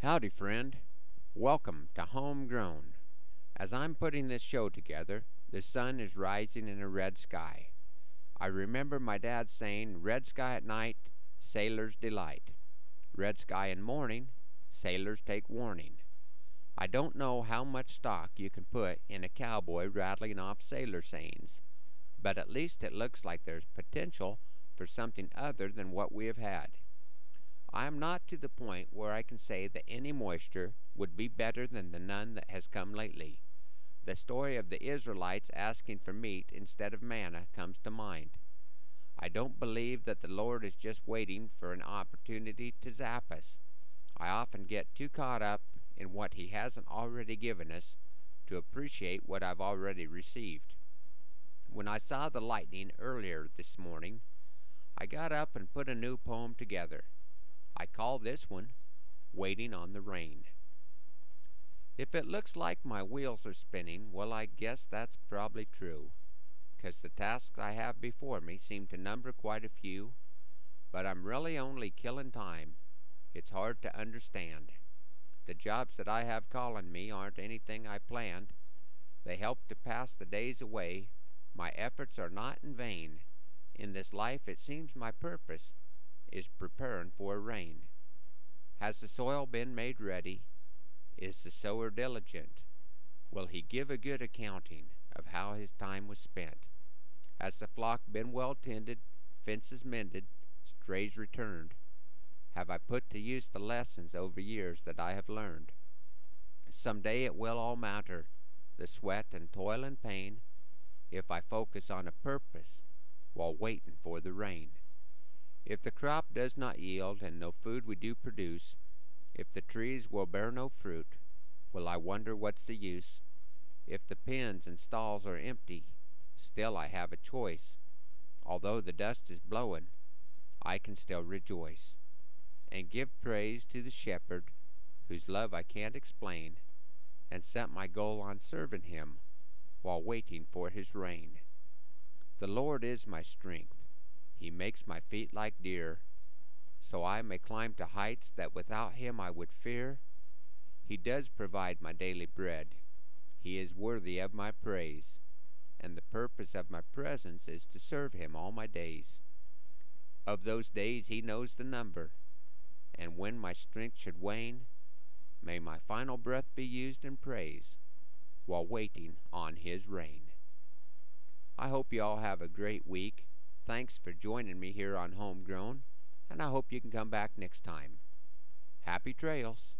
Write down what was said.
Howdy, friend. Welcome to Homegrown. As I'm putting this show together, the sun is rising in a red sky. I remember my dad saying, Red sky at night, sailor's delight. Red sky in morning, sailors take warning. I don't know how much stock you can put in a cowboy rattling off sailor sayings, but at least it looks like there's potential for something other than what we have had. I am not to the point where I can say that any moisture would be better than the none that has come lately. The story of the Israelites asking for meat instead of manna comes to mind. I don't believe that the Lord is just waiting for an opportunity to zap us. I often get too caught up in what He hasn't already given us to appreciate what I've already received. When I saw the lightning earlier this morning, I got up and put a new poem together. I call this one Waiting on the Rain. If it looks like my wheels are spinning, well, I guess that's probably true, 'cause the tasks I have before me seem to number quite a few, but I'm really only killing time. It's hard to understand. The jobs that I have calling me aren't anything I planned. They help to pass the days away. My efforts are not in vain. In this life it seems my purpose is preparing for rain. Has the soil been made ready? Is the sower diligent? Will he give a good accounting of how his time was spent? Has the flock been well tended, fences mended, strays returned? Have I put to use the lessons over years that I have learned? Some day it will all matter, the sweat and toil and pain, if I focus on a purpose while waiting for the rain. If the crop does not yield, and no food we do produce, if the trees will bear no fruit, well, I wonder what's the use? If the pens and stalls are empty, still I have a choice. Although the dust is blowing, I can still rejoice, and give praise to the shepherd, whose love I can't explain, and set my goal on serving him while waiting for his rain. The Lord is my strength he makes my feet like deer, so I may climb to heights that without him I would fear. He does provide my daily bread. He is worthy of my praise, and the purpose of my presence is to serve him all my days. Of those days he knows the number, and when my strength should wane, may my final breath be used in praise while waiting on his reign. I hope you all have a great week Thanks for joining me here on Homegrown, and I hope you can come back next time. Happy trails!